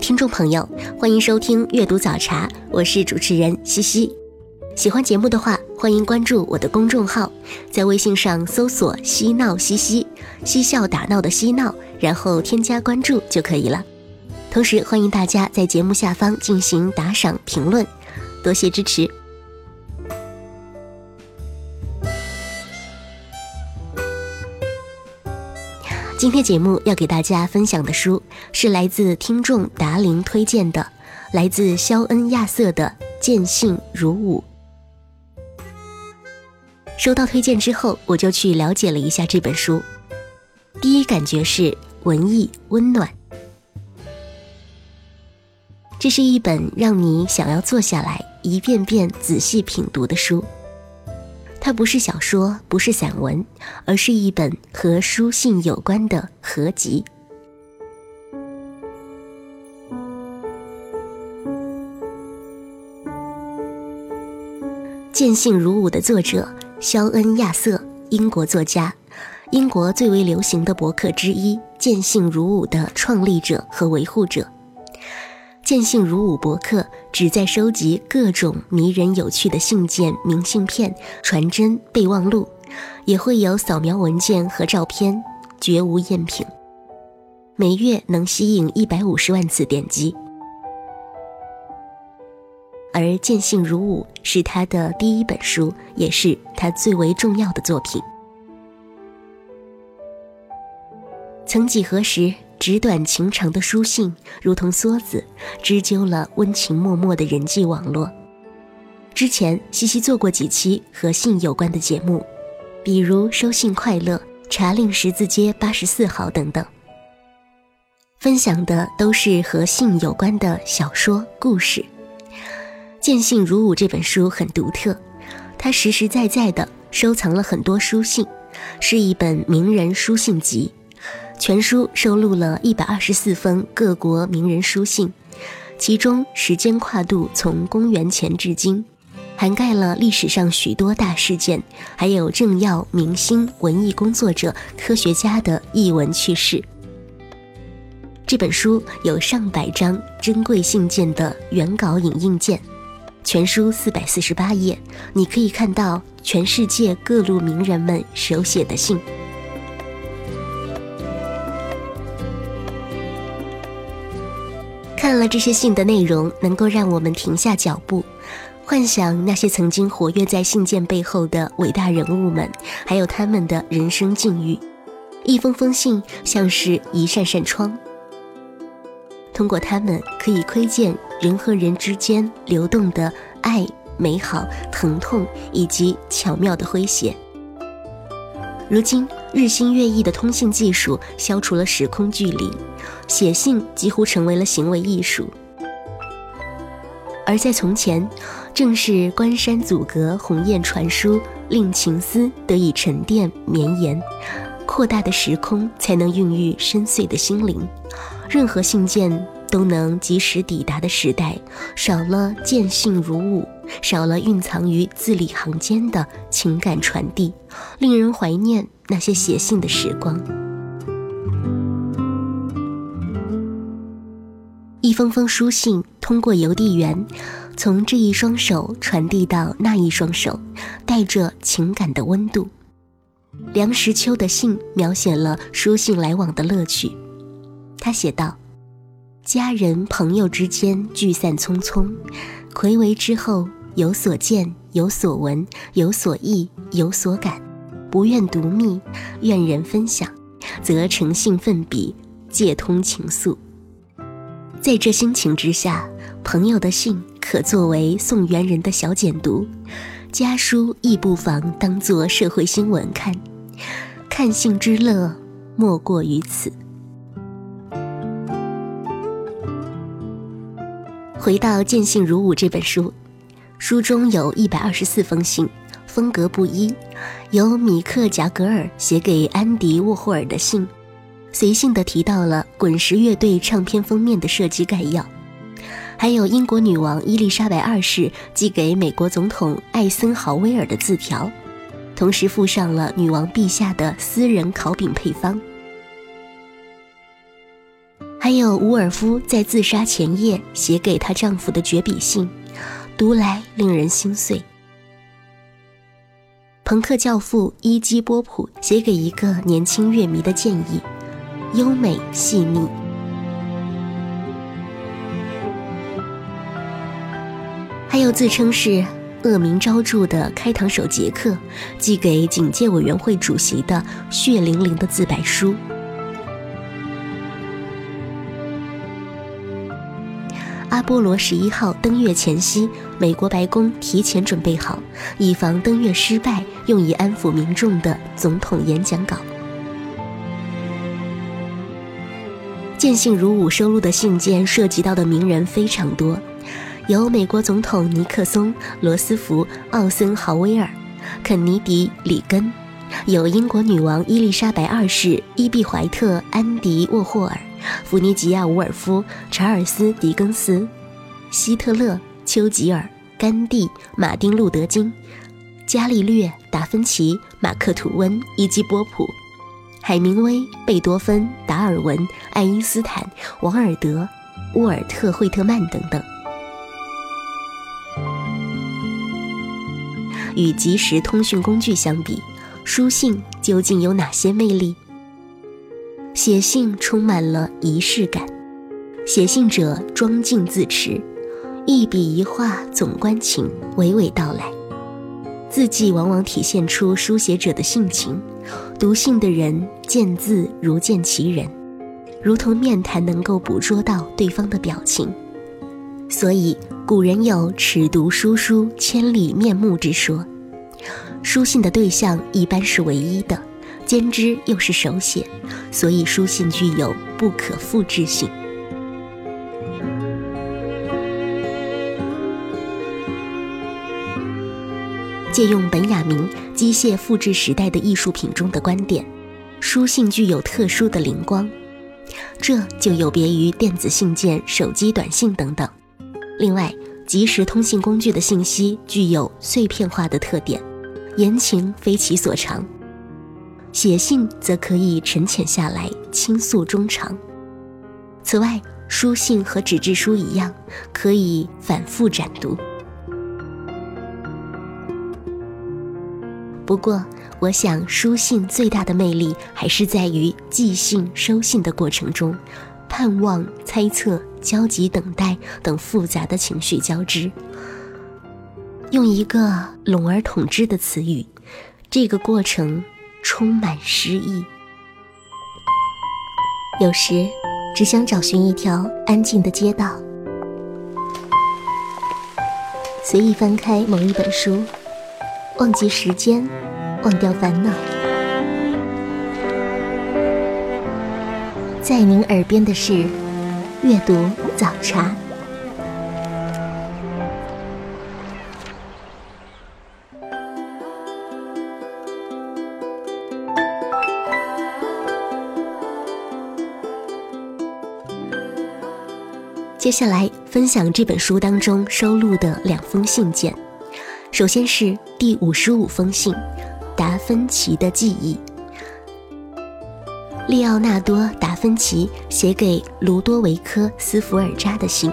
听众朋友，欢迎收听阅读早茶，我是主持人西西。喜欢节目的话，欢迎关注我的公众号，在微信上搜索“嬉闹西西”，嬉笑打闹的嬉闹，然后添加关注就可以了。同时，欢迎大家在节目下方进行打赏评论，多谢支持。今天节目要给大家分享的书是来自听众达林推荐的，来自肖恩·亚瑟的《见信如晤》。收到推荐之后，我就去了解了一下这本书，第一感觉是文艺温暖。这是一本让你想要坐下来一遍遍仔细品读的书。它不是小说，不是散文，而是一本和书信有关的合集。《见信如晤》的作者肖恩·亚瑟，英国作家，英国最为流行的博客之一《见信如晤》的创立者和维护者。见信如舞博客旨在收集各种迷人有趣的信件、明信片、传真、备忘录，也会有扫描文件和照片，绝无赝品。每月能吸引一百五十万次点击。而见信如舞是他的第一本书，也是他最为重要的作品。曾几何时。纸短情长的书信，如同梭子，织就了温情脉脉的人际网络。之前西西做过几期和信有关的节目，比如《收信快乐》《茶令十字街八十四号》等等，分享的都是和信有关的小说故事。《见信如晤》这本书很独特，它实实在在地收藏了很多书信，是一本名人书信集。全书收录了一百二十四封各国名人书信，其中时间跨度从公元前至今，涵盖了历史上许多大事件，还有政要、明星、文艺工作者、科学家的译文趣事。这本书有上百张珍贵信件的原稿影印件，全书四百四十八页，你可以看到全世界各路名人们手写的信。看了这些信的内容，能够让我们停下脚步，幻想那些曾经活跃在信件背后的伟大人物们，还有他们的人生境遇。一封封信像是一扇扇窗，通过它们可以窥见人和人之间流动的爱、美好、疼痛以及巧妙的诙谐。如今，日新月异的通信技术消除了时空距离，写信几乎成为了行为艺术。而在从前，正是关山阻隔、鸿雁传书，令情思得以沉淀绵延，扩大的时空才能孕育深邃的心灵。任何信件都能及时抵达的时代，少了见信如晤。少了蕴藏于字里行间的情感传递，令人怀念那些写信的时光。一封封书信通过邮递员，从这一双手传递到那一双手，带着情感的温度。梁实秋的信描写了书信来往的乐趣。他写道：“家人朋友之间聚散匆匆，回违之后。”有所见，有所闻，有所忆，有所感，不愿独密，愿人分享，则诚信奋笔，借通情愫。在这心情之下，朋友的信可作为送元人的小简读，家书亦不妨当作社会新闻看，看信之乐莫过于此。回到《见信如晤》这本书，书中有一百二十四封信，风格不一，有米克·贾格尔写给安迪·沃霍尔的信，随性的提到了滚石乐队唱片封面的设计概要。还有英国女王伊丽莎白二世寄给美国总统艾森豪威尔的字条，同时附上了女王陛下的私人烤饼配方。还有伍尔夫在自杀前夜写给她丈夫的绝笔信，读来令人心碎。朋克教父伊基波普写给一个年轻乐迷的建议，优美细腻。还有自称是恶名昭著的开膛手杰克寄给警戒委员会主席的血淋淋的自白书。阿波罗十一号登月前夕，美国白宫提前准备好，以防登月失败，用以安抚民众的总统演讲稿。见信如晤收录的信件涉及到的名人非常多。由美国总统尼克松、罗斯福、奥森豪威尔、肯尼迪、里根，有英国女王伊丽莎白二世、伊碧怀特、安迪沃霍尔、弗尼吉亚伍尔夫、查尔斯狄更斯、希特勒、丘吉尔、甘地、马丁路德金、伽利略、达芬奇、马克吐温、伊基波普、海明威、贝多芬、达尔文、爱因斯坦、王尔德、沃尔特惠特曼等等。与即时通讯工具相比，书信究竟有哪些魅力？写信充满了仪式感，写信者庄敬自持，一笔一画总关情，娓娓道来。字迹往往体现出书写者的性情，读信的人见字如见其人，如同面谈能够捕捉到对方的表情。所以古人有“尺读书书，千里面目”之说。书信的对象一般是唯一的，兼之又是手写，所以书信具有不可复制性。借用本雅明《机械复制时代的艺术品》中的观点，书信具有特殊的灵光，这就有别于电子信件、手机短信等等。另外，即时通信工具的信息具有碎片化的特点，言情非其所长；写信则可以沉潜下来，倾诉衷肠。此外，书信和纸质书一样，可以反复展读。不过，我想书信最大的魅力还是在于寄信、收信的过程中。盼望、猜测、焦急、等待等复杂的情绪交织，用一个笼而统之的词语，这个过程充满诗意。有时，只想找寻一条安静的街道，随意翻开某一本书，忘记时间，忘掉烦恼。在您耳边的是阅读早茶。接下来分享这本书当中收录的两封信件。首先是第五十五封信，《达芬奇的记忆》。利奥纳多·达芬奇写给卢多维科·斯福尔扎的信。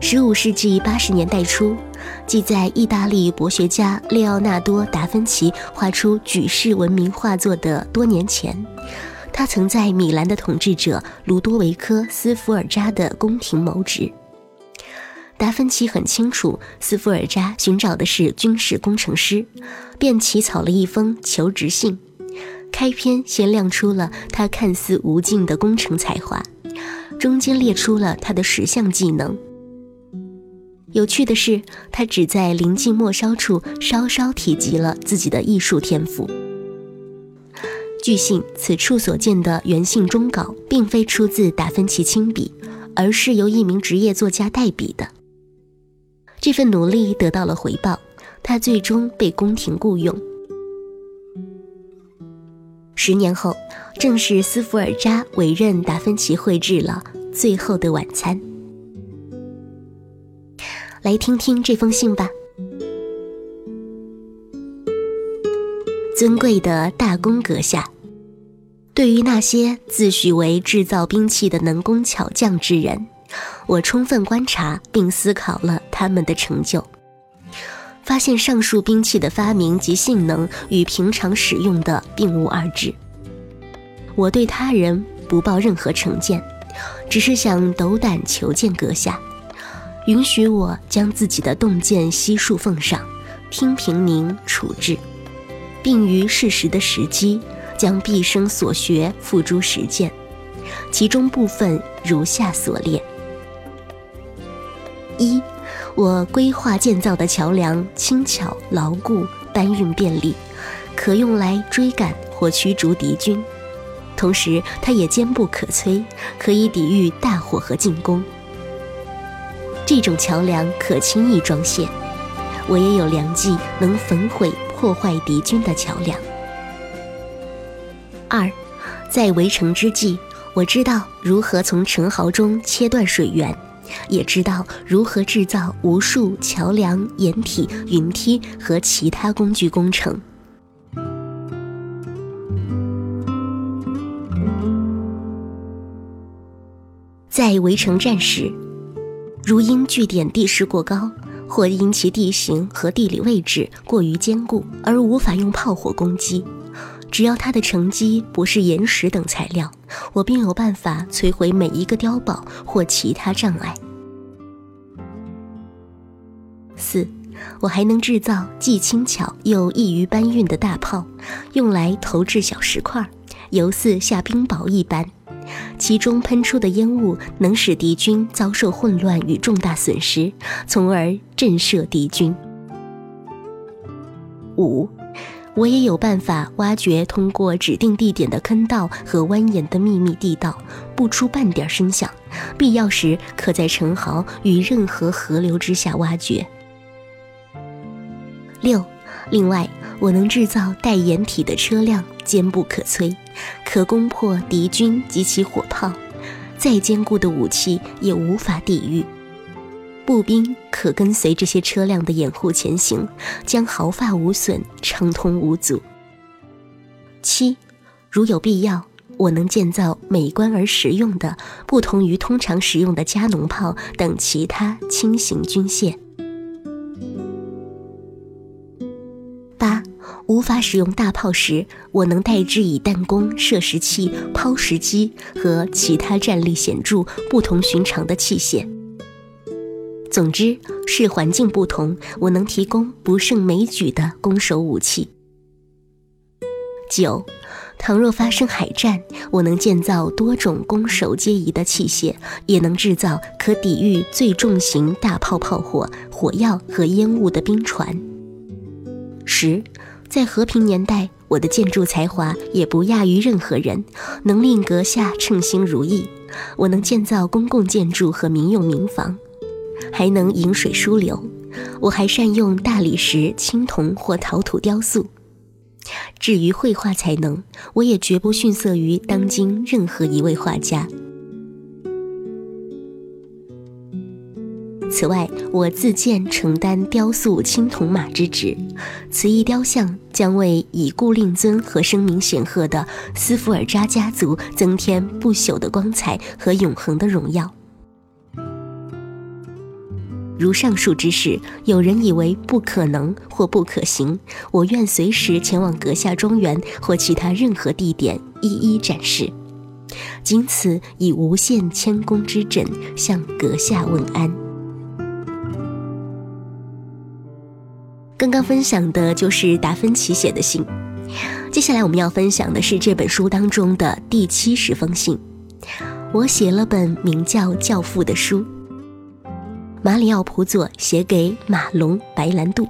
十五世纪八十年代初，即在意大利博学家利奥纳多·达芬奇画出举世闻名画作的多年前，他曾在米兰的统治者卢多维科·斯福尔扎的宫廷谋职。达芬奇很清楚，斯福尔扎寻找的是军事工程师，便起草了一封求职信。开篇先亮出了他看似无尽的工程才华，中间列出了他的十项技能。有趣的是，他只在临近末梢处稍稍提及了自己的艺术天赋。据信，此处所见的原信终稿，并非出自达芬奇亲笔，而是由一名职业作家代笔的。这份努力得到了回报，他最终被宫廷雇佣。十年后，正是斯福尔扎委任达芬奇绘制了《最后的晚餐》。来听听这封信吧。尊贵的大公阁下，对于那些自诩为制造兵器的能工巧匠之人，我充分观察并思考了他们的成就。发现上述兵器的发明及性能与平常使用的并无二致。我对他人不抱任何成见，只是想斗胆求见阁下，允许我将自己的洞见悉数奉上，听凭您处置，并于适时的时机将毕生所学付诸实践。其中部分如下所列：一。我规划建造的桥梁轻巧牢固，搬运便利，可用来追赶或驱逐敌军。同时，它也坚不可摧，可以抵御大火和进攻。这种桥梁可轻易装卸。我也有良计，能焚毁破坏敌军的桥梁。二，在围城之际，我知道如何从城壕中切断水源。也知道如何制造无数桥梁、掩体、云梯和其他工具工程。在围城战时，如因据点地势过高，或因其地形和地理位置过于坚固而无法用炮火攻击，只要它的城基不是岩石等材料，我便有办法摧毁每一个碉堡或其他障碍。四，我还能制造既轻巧又易于搬运的大炮，用来投掷小石块，犹似下冰雹一般。其中喷出的烟雾能使敌军遭受混乱与重大损失，从而震慑敌军。五，我也有办法挖掘通过指定地点的坑道和蜿蜒的秘密地道，不出半点声响。必要时，可在城壕与任何河流之下挖掘。六，另外，我能制造带掩体的车辆，坚不可摧，可攻破敌军及其火炮，再坚固的武器也无法抵御。步兵可跟随这些车辆的掩护前行，将毫发无损，畅通无阻。七，如有必要，我能建造美观而实用的、不同于通常使用的加农炮等其他轻型军械。无法使用大炮时，我能代之以弹弓、射石器、抛石机和其他战力显著、不同寻常的器械。总之，视环境不同，我能提供不胜枚举的攻守武器。九，倘若发生海战，我能建造多种攻守皆宜的器械，也能制造可抵御最重型大炮炮火、火药和烟雾的冰船。十。在和平年代，我的建筑才华也不亚于任何人，能令阁下称心如意。我能建造公共建筑和民用民房，还能引水疏流。我还善用大理石、青铜或陶土雕塑。至于绘画才能，我也绝不逊色于当今任何一位画家。此外，我自荐承担雕塑青铜马之职，此一雕像将为已故令尊和声名显赫的斯福尔扎家族增添不朽的光彩和永恒的荣耀。如上述之事，有人以为不可能或不可行，我愿随时前往阁下庄园或其他任何地点一一展示。仅此以无限谦恭之枕向阁下问安。刚刚分享的就是达芬奇写的信，接下来我们要分享的是这本书当中的第七十封信。我写了本名叫《教父》的书。马里奥·普佐写给马龙·白兰度。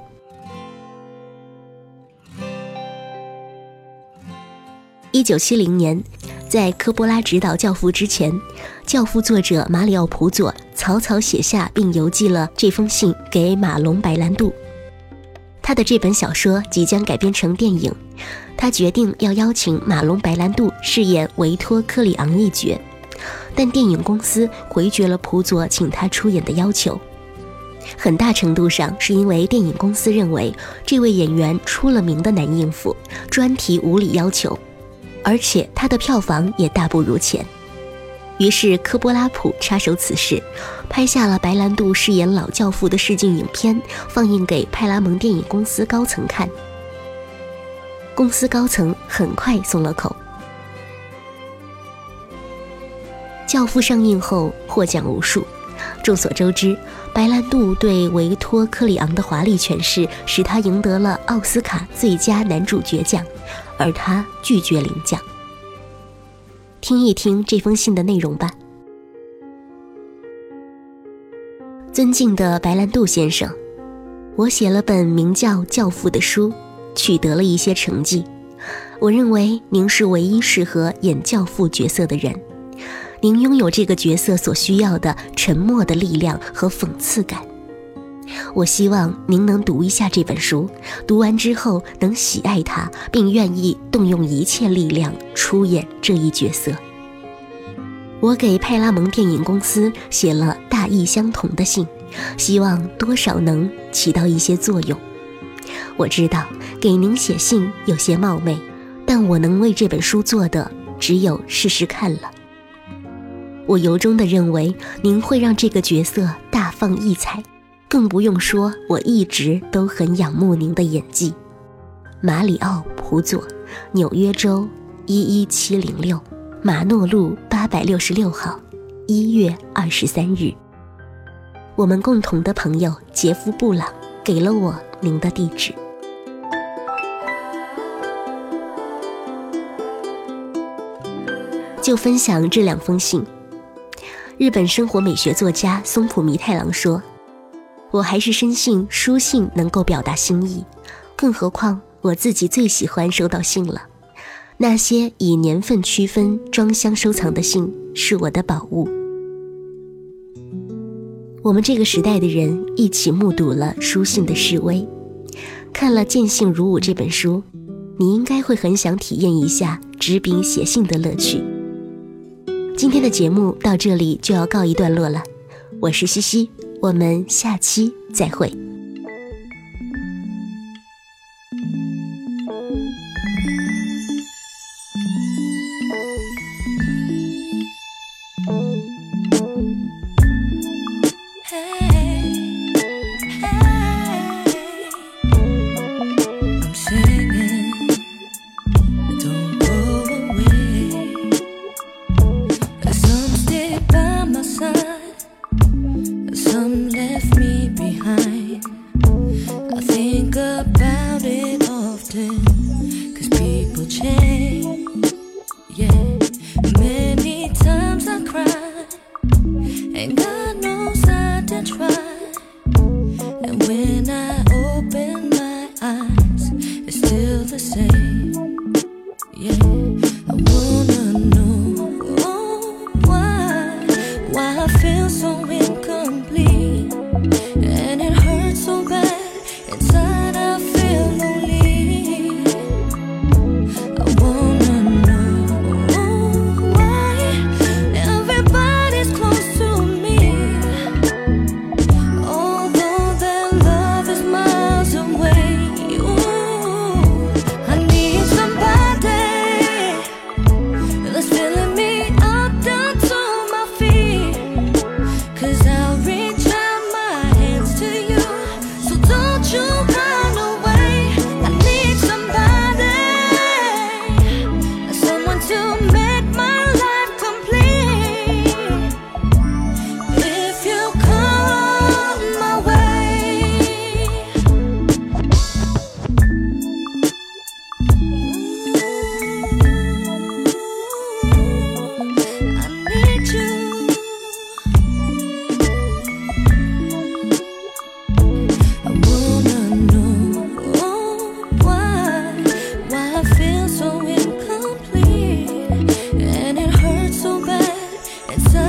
一九七零年，在科波拉执导《教父》之前，《教父》作者马里奥·普佐草草写下并邮寄了这封信给马龙·白兰度。他的这本小说即将改编成电影，他决定要邀请马龙·白兰度饰演维托·科里昂一角，但电影公司回绝了普佐请他出演的要求。很大程度上是因为电影公司认为这位演员出了名的难应付，专提无理要求。而且他的票房也大不如前，于是科波拉普插手此事，拍下了白兰度饰演老教父的试镜影片，放映给派拉蒙电影公司高层看。公司高层很快松了口。教父上映后获奖无数，众所周知，白兰度对维托·科里昂的华丽诠释，使他赢得了奥斯卡最佳男主角奖。而他拒绝领奖。听一听这封信的内容吧。尊敬的白兰度先生，我写了本名叫《教父》的书，取得了一些成绩。我认为您是唯一适合演教父角色的人，您拥有这个角色所需要的沉默的力量和讽刺感。我希望您能读一下这本书，读完之后能喜爱它，并愿意动用一切力量出演这一角色。我给派拉蒙电影公司写了大意相同的信，希望多少能起到一些作用。我知道给您写信有些冒昧，但我能为这本书做的只有试试看了。我由衷地认为您会让这个角色大放异彩。更不用说，我一直都很仰慕您的演技。马里奥·普佐，纽约州一一七零六，马诺路八百六十六号，一月二十三日。我们共同的朋友杰夫·布朗给了我您的地址。就分享这两封信。日本生活美学作家松浦弥太郎说。我还是深信书信能够表达心意，更何况我自己最喜欢收到信了。那些以年份区分装箱收藏的信是我的宝物。我们这个时代的人一起目睹了书信的示威，看了《见信如晤》这本书，你应该会很想体验一下执笔写信的乐趣。今天的节目到这里就要告一段落了，我是西西。我们下期再会。It's a